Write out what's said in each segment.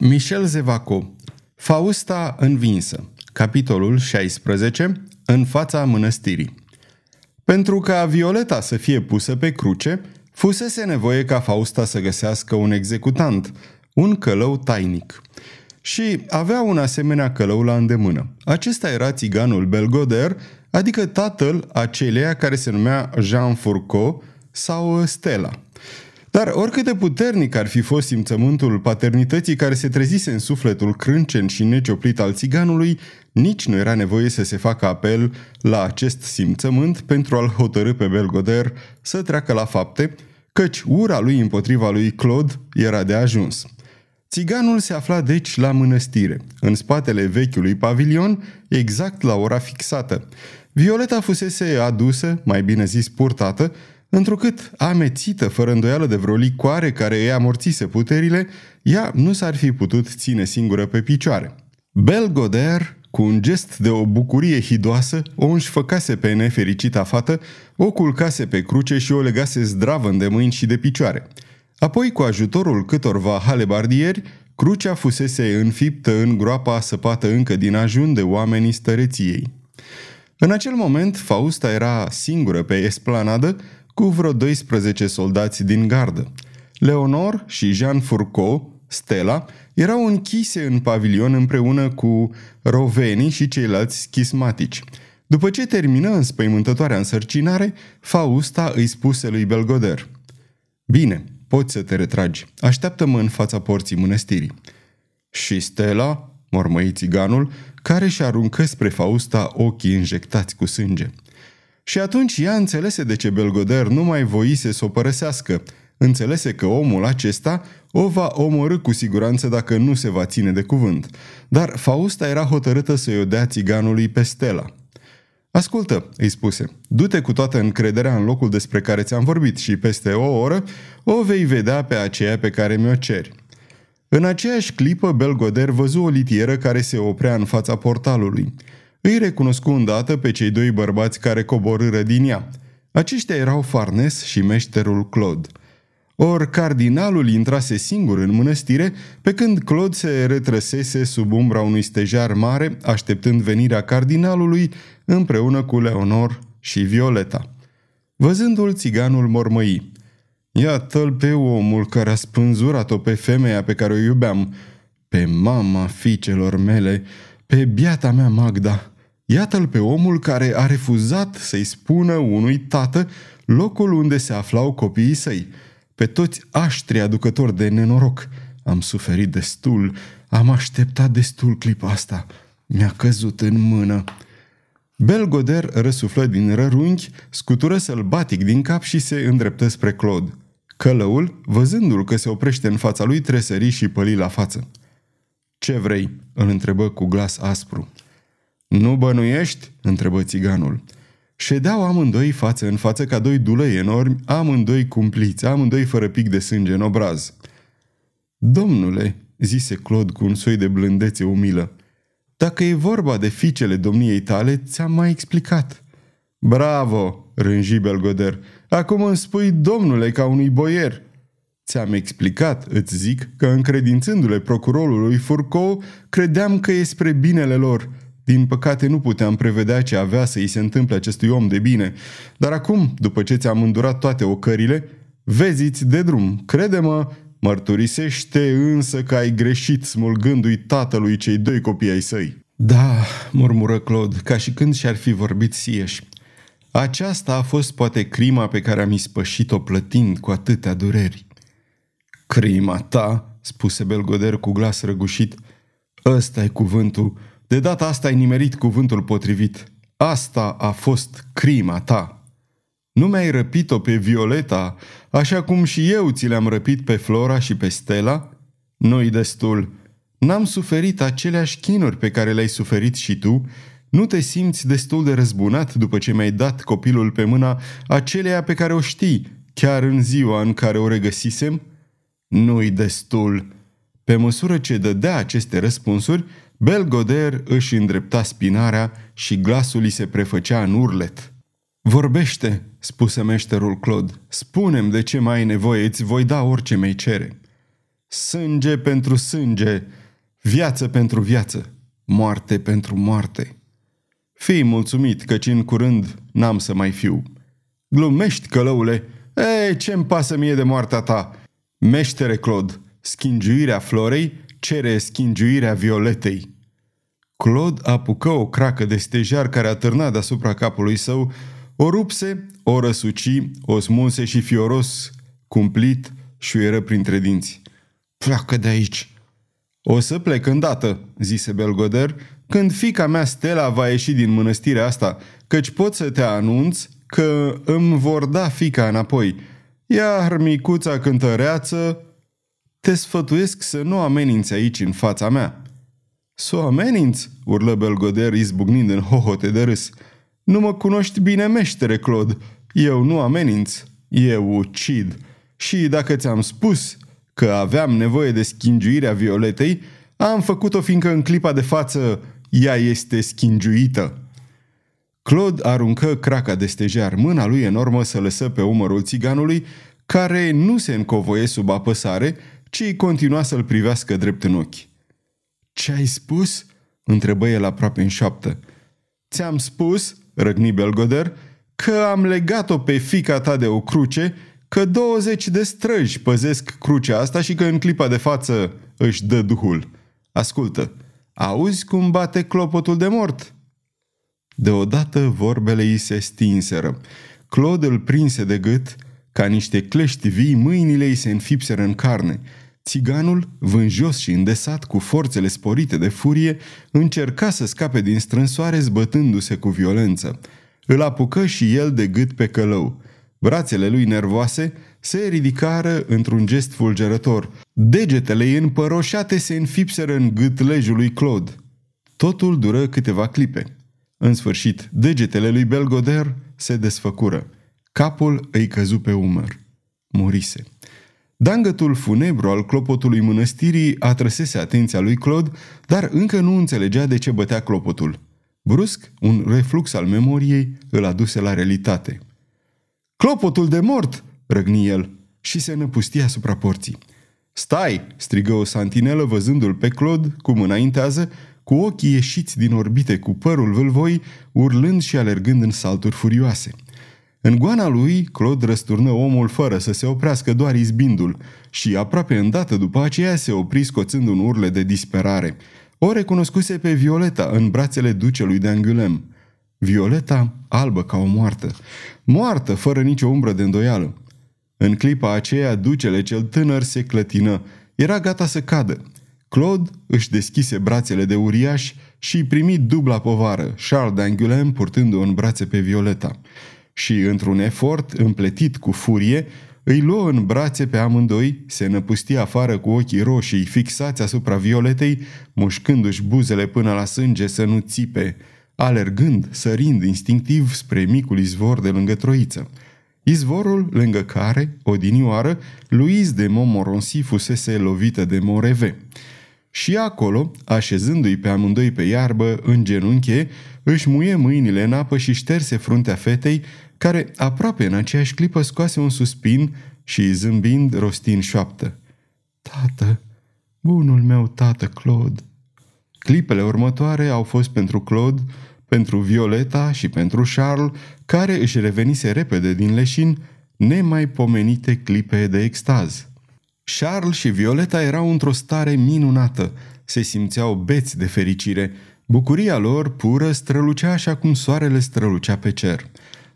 Michel Zevaco Fausta învinsă Capitolul 16 În fața mănăstirii Pentru ca Violeta să fie pusă pe cruce, fusese nevoie ca Fausta să găsească un executant, un călău tainic. Și avea un asemenea călău la îndemână. Acesta era țiganul Belgoder, adică tatăl aceleia care se numea Jean Fourcault sau Stella – dar oricât de puternic ar fi fost simțământul paternității care se trezise în sufletul crâncen și necioplit al țiganului, nici nu era nevoie să se facă apel la acest simțământ pentru a-l hotărâ pe Belgoder să treacă la fapte, căci ura lui împotriva lui Claude era de ajuns. Țiganul se afla deci la mănăstire, în spatele vechiului pavilion, exact la ora fixată. Violeta fusese adusă, mai bine zis purtată, Întrucât, amețită fără îndoială de vreo licoare care îi amorțise puterile, ea nu s-ar fi putut ține singură pe picioare. Belgoder, cu un gest de o bucurie hidoasă, o înșfăcase pe nefericita fată, o culcase pe cruce și o legase zdravă de mâini și de picioare. Apoi, cu ajutorul câtorva halebardieri, crucea fusese înfiptă în groapa săpată încă din ajun de oamenii stăreției. În acel moment, Fausta era singură pe esplanadă, cu vreo 12 soldați din gardă. Leonor și Jean Fourcault, Stella, erau închise în pavilion împreună cu rovenii și ceilalți schismatici. După ce termină înspăimântătoarea însărcinare, Fausta îi spuse lui Belgoder Bine, poți să te retragi. Așteaptă-mă în fața porții mănăstirii. Și Stella, mormăi țiganul, care și aruncă spre Fausta ochii injectați cu sânge. Și atunci ea înțelese de ce Belgoder nu mai voise să o părăsească. Înțelese că omul acesta o va omorâ cu siguranță dacă nu se va ține de cuvânt. Dar Fausta era hotărâtă să-i o dea țiganului pe Stella. Ascultă, îi spuse, du-te cu toată încrederea în locul despre care ți-am vorbit și peste o oră o vei vedea pe aceea pe care mi-o ceri. În aceeași clipă, Belgoder văzu o litieră care se oprea în fața portalului. Îi recunoscu îndată pe cei doi bărbați care coborâră din ea. Aceștia erau Farnes și meșterul Claude. Or, cardinalul intrase singur în mănăstire, pe când Claude se retrăsese sub umbra unui stejar mare, așteptând venirea cardinalului împreună cu Leonor și Violeta. Văzându-l, țiganul mormăi. Iată-l pe omul care a spânzurat-o pe femeia pe care o iubeam, pe mama fiicelor mele, pe biata mea Magda. Iată-l pe omul care a refuzat să-i spună unui tată locul unde se aflau copiii săi. Pe toți aștri aducători de nenoroc. Am suferit destul, am așteptat destul clipa asta. Mi-a căzut în mână. Belgoder răsuflă din rărunchi, scutură sălbatic din cap și se îndreptă spre Claude. Călăul, văzându-l că se oprește în fața lui, tresări și păli la față. Ce vrei?" îl întrebă cu glas aspru. Nu bănuiești?" întrebă țiganul. Ședeau amândoi față în față ca doi dulăi enormi, amândoi cumpliți, amândoi fără pic de sânge în obraz. Domnule, zise Claude cu un soi de blândețe umilă, dacă e vorba de fiicele domniei tale, ți-am mai explicat. Bravo, rânji Belgoder, acum îmi spui domnule ca unui boier. Ți-am explicat, îți zic, că încredințându-le procurorului Furco, credeam că e spre binele lor. Din păcate nu puteam prevedea ce avea să îi se întâmple acestui om de bine. Dar acum, după ce ți-am îndurat toate ocările, vezi de drum, crede-mă, mărturisește însă că ai greșit smulgându-i tatălui cei doi copii ai săi. Da, murmură Claude, ca și când și-ar fi vorbit sieși. Aceasta a fost poate crima pe care am ispășit-o plătind cu atâtea dureri. Crima ta, spuse Belgoder cu glas răgușit, ăsta e cuvântul. De data asta ai nimerit cuvântul potrivit. Asta a fost crima ta. Nu mi-ai răpit-o pe Violeta, așa cum și eu ți le-am răpit pe Flora și pe Stella? Nu-i destul. N-am suferit aceleași chinuri pe care le-ai suferit și tu? Nu te simți destul de răzbunat după ce mi-ai dat copilul pe mâna aceleia pe care o știi, chiar în ziua în care o regăsisem?" Nu-i destul. Pe măsură ce dădea aceste răspunsuri, Belgoder își îndrepta spinarea și glasul îi se prefăcea în urlet. Vorbește, spuse meșterul Claude. Spunem de ce mai ai nevoie, îți voi da orice mi cere. Sânge pentru sânge, viață pentru viață, moarte pentru moarte. Fii mulțumit, căci în curând n-am să mai fiu. Glumești, călăule? Ei, ce-mi pasă mie de moartea ta? Meștere Claude, schingiuirea florei cere schingiuirea violetei. Claude apucă o cracă de stejar care a târnat deasupra capului său, o rupse, o răsuci, o smulse și fioros, cumplit, șuieră printre dinți. Pleacă de aici! O să plec îndată, zise Belgoder, când fica mea Stella va ieși din mănăstirea asta, căci pot să te anunț că îmi vor da fica înapoi. Iar micuța cântăreață, te sfătuiesc să nu ameninți aici în fața mea. Să o ameninți? urlă Belgoder izbucnind în hohote de râs. Nu mă cunoști bine, meștere, Claude. Eu nu ameninț, eu ucid. Și dacă ți-am spus că aveam nevoie de schingiuirea Violetei, am făcut-o fiindcă în clipa de față ea este schingiuită. Claude aruncă craca de stejar, mâna lui enormă să lăsă pe umărul țiganului, care nu se încovoie sub apăsare, ci continua să-l privească drept în ochi. Ce ai spus?" întrebă el aproape în șoaptă. Ți-am spus," răgni Belgoder, că am legat-o pe fica ta de o cruce, că 20 de străji păzesc crucea asta și că în clipa de față își dă duhul. Ascultă, auzi cum bate clopotul de mort?" Deodată vorbele îi se stinseră. Claude îl prinse de gât, ca niște clești vii, mâinile îi se înfipseră în carne. Țiganul, vânjos și îndesat, cu forțele sporite de furie, încerca să scape din strânsoare zbătându-se cu violență. Îl apucă și el de gât pe călău. Brațele lui nervoase se ridicară într-un gest fulgerător. Degetele ei împăroșate se înfipseră în gâtlejul lui Claude. Totul dură câteva clipe. În sfârșit, degetele lui Belgoder se desfăcură. Capul îi căzu pe umăr. Murise. Dangătul funebru al clopotului mănăstirii atrăsese atenția lui Claude, dar încă nu înțelegea de ce bătea clopotul. Brusc, un reflux al memoriei îl aduse la realitate. Clopotul de mort!" răgni el și se năpustia asupra porții. Stai!" strigă o santinelă văzându-l pe Claude cum înaintează, cu ochii ieșiți din orbite, cu părul vâlvoi, urlând și alergând în salturi furioase – în goana lui, Claude răsturnă omul fără să se oprească, doar izbindu-l, și aproape îndată după aceea se opri scoțând un urle de disperare. O recunoscuse pe Violeta în brațele ducelui de Angulem. Violeta, albă ca o moartă. Moartă, fără nicio umbră de îndoială. În clipa aceea, ducele cel tânăr se clătină. Era gata să cadă. Claude își deschise brațele de uriaș și primi dubla povară, Charles d'Angulem purtându-o în brațe pe Violeta și, într-un efort împletit cu furie, îi luă în brațe pe amândoi, se năpusti afară cu ochii roșii fixați asupra violetei, mușcându-și buzele până la sânge să nu țipe, alergând, sărind instinctiv spre micul izvor de lângă troiță. Izvorul lângă care, odinioară, Louise de Montmorency fusese lovită de Moreve. Și acolo, așezându-i pe amândoi pe iarbă, în genunche, își muie mâinile în apă și șterse fruntea fetei, care aproape în aceeași clipă scoase un suspin și zâmbind rosti în șoaptă. Tată, bunul meu tată Claude. Clipele următoare au fost pentru Claude, pentru Violeta și pentru Charles, care își revenise repede din leșin, nemaipomenite clipe de extaz. Charles și Violeta erau într-o stare minunată, se simțeau beți de fericire. Bucuria lor pură strălucea așa cum soarele strălucea pe cer.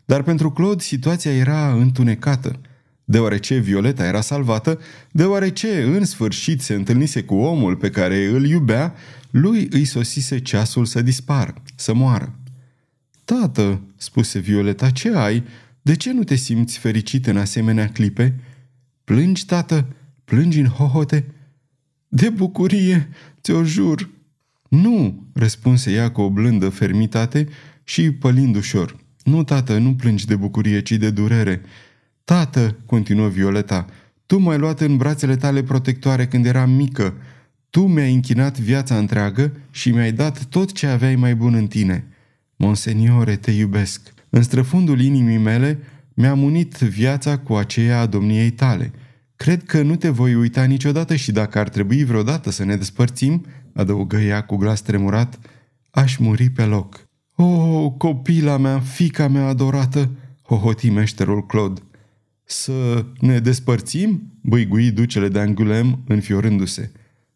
Dar pentru Claude situația era întunecată. Deoarece Violeta era salvată, deoarece în sfârșit se întâlnise cu omul pe care îl iubea, lui îi sosise ceasul să dispară, să moară. Tată, spuse Violeta, ce ai? De ce nu te simți fericit în asemenea clipe? Plângi, tată? Plângi în hohote? De bucurie, ți-o jur. Nu, răspunse ea cu o blândă fermitate și pălind ușor. Nu, tată, nu plângi de bucurie, ci de durere. Tată, continuă Violeta, tu m-ai luat în brațele tale protectoare când eram mică. Tu mi-ai închinat viața întreagă și mi-ai dat tot ce aveai mai bun în tine. Monseniore, te iubesc. În străfundul inimii mele mi-am unit viața cu aceea a domniei tale. Cred că nu te voi uita niciodată și dacă ar trebui vreodată să ne despărțim, adăugă ea cu glas tremurat, aș muri pe loc. O, copila mea, fica mea adorată, hohoti meșterul Claude. Să ne despărțim? băigui ducele de Angulem înfiorându-se.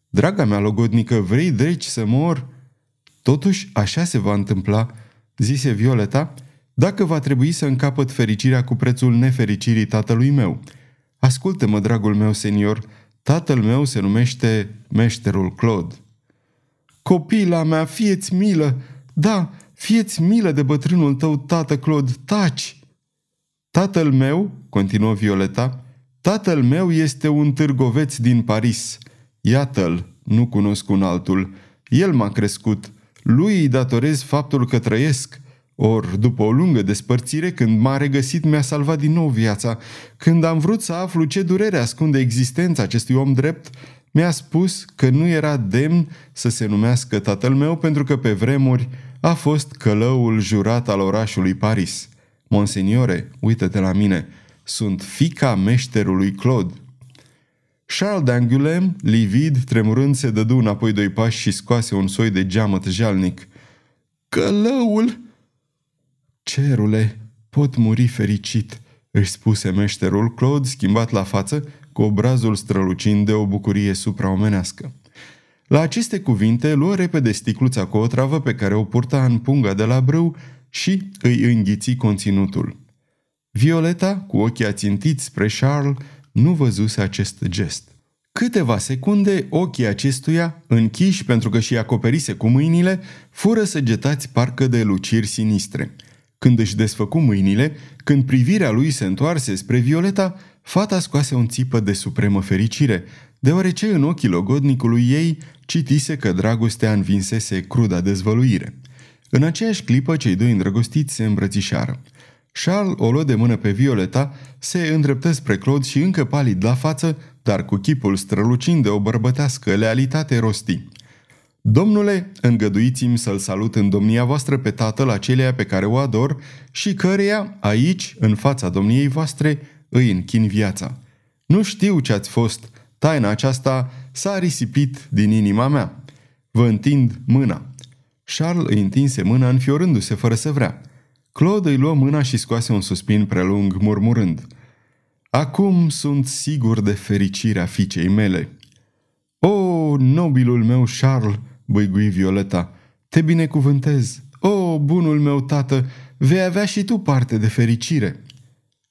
Draga mea logodnică, vrei dreci să mor? Totuși, așa se va întâmpla, zise Violeta, dacă va trebui să încapăt fericirea cu prețul nefericirii tatălui meu. Ascultă-mă, dragul meu senior, tatăl meu se numește meșterul Claude. Copila mea, fieți milă! Da, fieți milă de bătrânul tău, tată Claude, taci! Tatăl meu, continuă Violeta, tatăl meu este un târgoveț din Paris. Iată-l, nu cunosc un altul. El m-a crescut. Lui îi datorez faptul că trăiesc. Or, după o lungă despărțire, când m-a regăsit, mi-a salvat din nou viața. Când am vrut să aflu ce durere ascunde existența acestui om drept, mi-a spus că nu era demn să se numească tatăl meu pentru că pe vremuri a fost călăul jurat al orașului Paris. Monseniore, uită-te la mine, sunt fica meșterului Claude. Charles d'Angulem, livid, tremurând, se dădu înapoi doi pași și scoase un soi de geamăt jalnic. Călăul! Cerule, pot muri fericit, își spuse meșterul Claude, schimbat la față, cu obrazul strălucind de o bucurie supraomenească. La aceste cuvinte luă repede sticluța cu o travă pe care o purta în punga de la brâu și îi înghiți conținutul. Violeta, cu ochii ațintiți spre Charles, nu văzuse acest gest. Câteva secunde, ochii acestuia, închiși pentru că și acoperise cu mâinile, fură săgetați parcă de luciri sinistre. Când își desfăcu mâinile, când privirea lui se întoarse spre Violeta, fata scoase un țipă de supremă fericire, deoarece în ochii logodnicului ei citise că dragostea învinsese cruda dezvăluire. În aceeași clipă, cei doi îndrăgostiți se îmbrățișară. Charles o luă de mână pe Violeta, se îndreptă spre Claude și încă palid la față, dar cu chipul strălucind de o bărbătească lealitate rosti. Domnule, îngăduiți-mi să-l salut în domnia voastră pe tatăl acelea pe care o ador și căreia, aici, în fața domniei voastre, îi închin viața. Nu știu ce ați fost, taina aceasta s-a risipit din inima mea. Vă întind mâna. Charles îi întinse mâna înfiorându-se fără să vrea. Claude îi luă mâna și scoase un suspin prelung, murmurând. Acum sunt sigur de fericirea fiicei mele. O, nobilul meu Charles, băigui Violeta, te binecuvântez. O, bunul meu tată, vei avea și tu parte de fericire.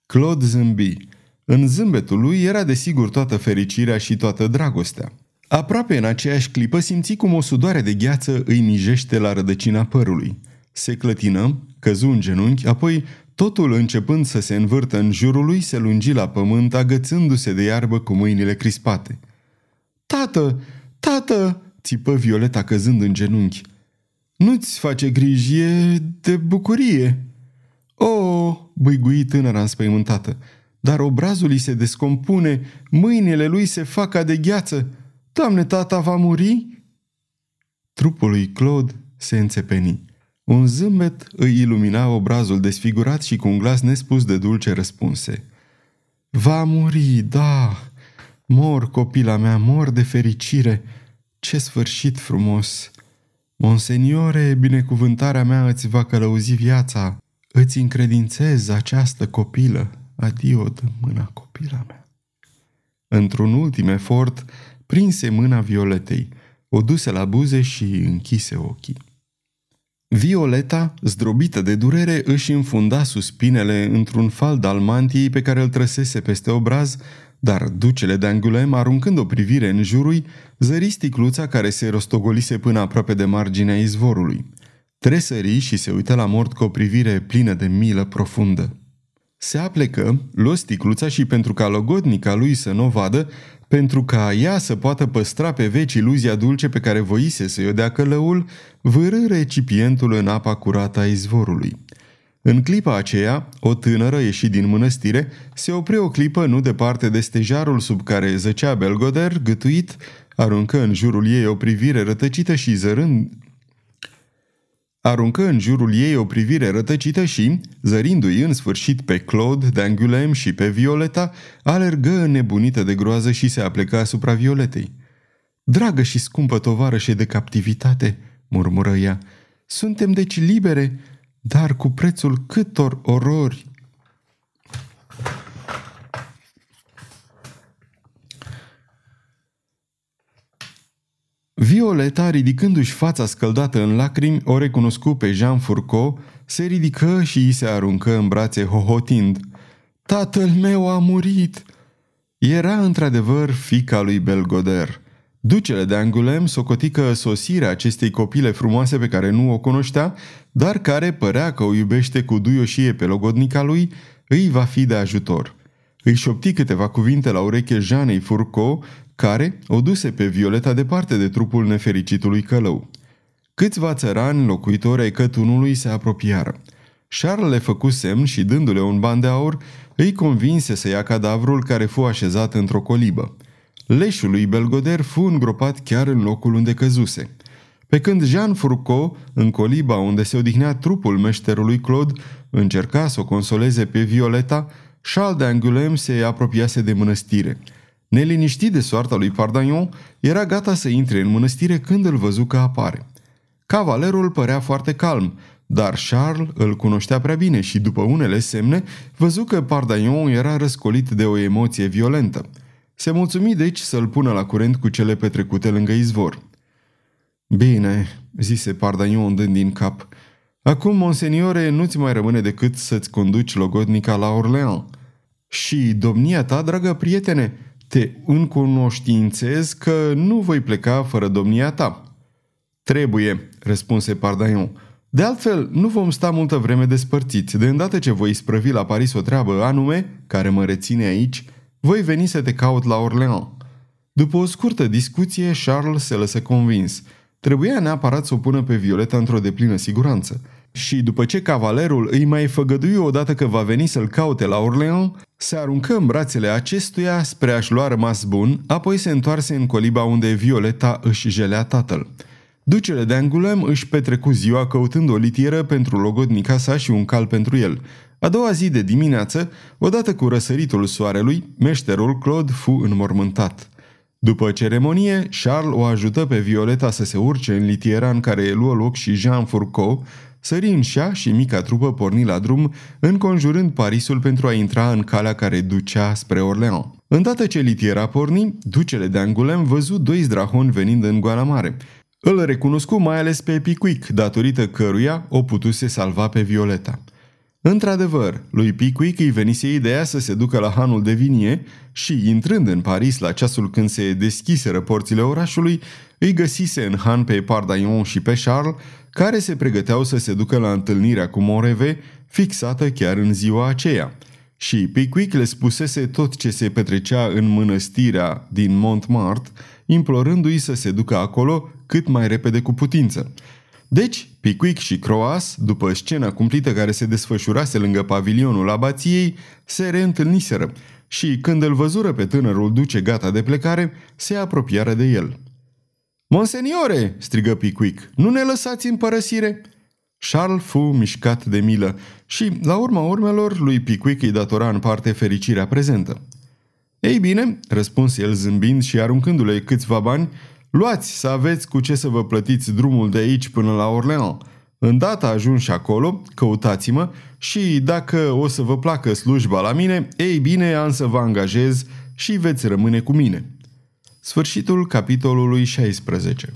Claude zâmbi. În zâmbetul lui era desigur toată fericirea și toată dragostea. Aproape în aceeași clipă simți cum o sudoare de gheață îi mijește la rădăcina părului. Se clătină, căzu în genunchi, apoi totul începând să se învârtă în jurul lui, se lungi la pământ, agățându-se de iarbă cu mâinile crispate. Tată! Tată!" țipă Violeta căzând în genunchi. Nu-ți face griji, e de bucurie." O, băigui tânăra înspăimântată, dar obrazul îi se descompune, mâinile lui se fac ca de gheață. Doamne, tata va muri? Trupul lui Claude se înțepeni. Un zâmbet îi ilumina obrazul desfigurat și cu un glas nespus de dulce răspunse. Va muri, da! Mor, copila mea, mor de fericire! Ce sfârșit frumos! Monseniore, binecuvântarea mea îți va călăuzi viața. Îți încredințez această copilă. Adio de mâna copila mea. Într-un ultim efort, prinse mâna Violetei, o duse la buze și închise ochii. Violeta, zdrobită de durere, își înfunda suspinele într-un fal al mantiei pe care îl trăsese peste obraz, dar ducele de Angulem, aruncând o privire în jurul, zări sticluța care se rostogolise până aproape de marginea izvorului. Tresări și se uită la mort cu o privire plină de milă profundă. Se aplecă, luă sticluța și pentru ca logodnica lui să nu o vadă, pentru ca ea să poată păstra pe veci iluzia dulce pe care voise să-i o dea călăul, vârâ recipientul în apa curată a izvorului. În clipa aceea, o tânără ieși din mănăstire, se opri o clipă nu departe de stejarul sub care zăcea Belgoder, gâtuit, aruncă în jurul ei o privire rătăcită și zărând aruncă în jurul ei o privire rătăcită și, zărindu-i în sfârșit pe Claude, de și pe Violeta, alergă înnebunită de groază și se aplecă asupra Violetei. Dragă și scumpă tovarășe de captivitate, murmură ea, suntem deci libere, dar cu prețul câtor orori. Violeta, ridicându-și fața scăldată în lacrimi, o recunoscu pe Jean Furco, se ridică și îi se aruncă în brațe hohotind. Tatăl meu a murit!" Era într-adevăr fica lui Belgoder. Ducele de Angulem socotică sosirea acestei copile frumoase pe care nu o cunoștea, dar care părea că o iubește cu duioșie pe logodnica lui, îi va fi de ajutor. Îi șopti câteva cuvinte la ureche Janei Furco, care o duse pe Violeta departe de trupul nefericitului călău. Câțiva țărani locuitori ai cătunului se apropiară. Charles le făcu semn și, dându-le un ban de aur, îi convinse să ia cadavrul care fu așezat într-o colibă. Leșul lui Belgoder fu îngropat chiar în locul unde căzuse. Pe când Jean Furco, în coliba unde se odihnea trupul meșterului Claude, încerca să o consoleze pe Violeta, Charles de Angulem se apropiase de mănăstire. Neliniștit de soarta lui Pardagnon, era gata să intre în mănăstire când îl văzu că apare. Cavalerul părea foarte calm, dar Charles îl cunoștea prea bine și, după unele semne, văzu că Pardagnon era răscolit de o emoție violentă. Se mulțumi deci să-l pună la curent cu cele petrecute lângă izvor. Bine, zise Pardagnon dând din cap. Acum, monseniore, nu-ți mai rămâne decât să-ți conduci logodnica la Orleans. Și domnia ta, dragă prietene, te încunoștințez că nu voi pleca fără domnia ta. Trebuie, răspunse Pardaion. De altfel, nu vom sta multă vreme despărțiți. De îndată ce voi sprăvi la Paris o treabă anume, care mă reține aici, voi veni să te caut la Orleans. După o scurtă discuție, Charles se lăsă convins. Trebuia neapărat să o pună pe Violeta într-o deplină siguranță. Și după ce cavalerul îi mai făgădui odată că va veni să-l caute la Orleans, se aruncă în brațele acestuia spre a-și lua rămas bun, apoi se întoarse în coliba unde Violeta își jelea tatăl. Ducele de Angulem își petrecu ziua căutând o litieră pentru logodnica sa și un cal pentru el. A doua zi de dimineață, odată cu răsăritul soarelui, meșterul Claude fu înmormântat. După ceremonie, Charles o ajută pe Violeta să se urce în litiera în care luă loc și Jean Fourcault, sări în șa și mica trupă porni la drum, înconjurând Parisul pentru a intra în calea care ducea spre Orleans. Îndată ce litiera porni, ducele de Angulem văzu doi zdrahoni venind în goala mare. Îl recunoscu mai ales pe Pickwick, datorită căruia o putuse salva pe Violeta. Într-adevăr, lui Pickwick îi venise ideea să se ducă la hanul de vinie și, intrând în Paris la ceasul când se deschiseră porțile orașului, îi găsise în han pe Pardaion și pe Charles, care se pregăteau să se ducă la întâlnirea cu Moreve, fixată chiar în ziua aceea. Și Pickwick le spusese tot ce se petrecea în mănăstirea din Montmartre, implorându-i să se ducă acolo cât mai repede cu putință. Deci, Pickwick și Croas, după scena cumplită care se desfășurase lângă pavilionul abației, se reîntâlniseră și, când îl văzură pe tânărul duce gata de plecare, se apropiară de el. Monseniore!" strigă Pickwick, nu ne lăsați în părăsire!" Charles fu mișcat de milă și, la urma urmelor, lui Pickwick îi datora în parte fericirea prezentă. Ei bine, răspunse el zâmbind și aruncându-le câțiva bani, luați să aveți cu ce să vă plătiți drumul de aici până la Orleans. Îndată ajunși acolo, căutați-mă și dacă o să vă placă slujba la mine, ei bine, am să vă angajez și veți rămâne cu mine. Sfârșitul capitolului 16